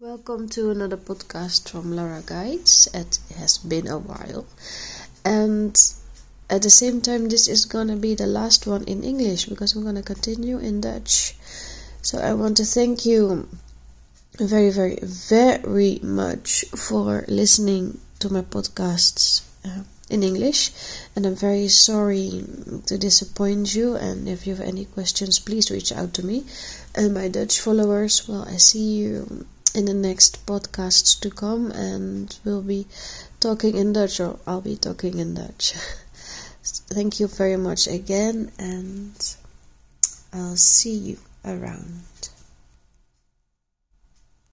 Welcome to another podcast from Laura Guides. It has been a while, and at the same time, this is gonna be the last one in English because I'm gonna continue in Dutch. So I want to thank you very, very, very much for listening to my podcasts uh, in English, and I'm very sorry to disappoint you. And if you have any questions, please reach out to me. And my Dutch followers, well, I see you in the next podcasts to come, and we'll be talking in Dutch, or I'll be talking in Dutch. Thank you very much again, and I'll see you around.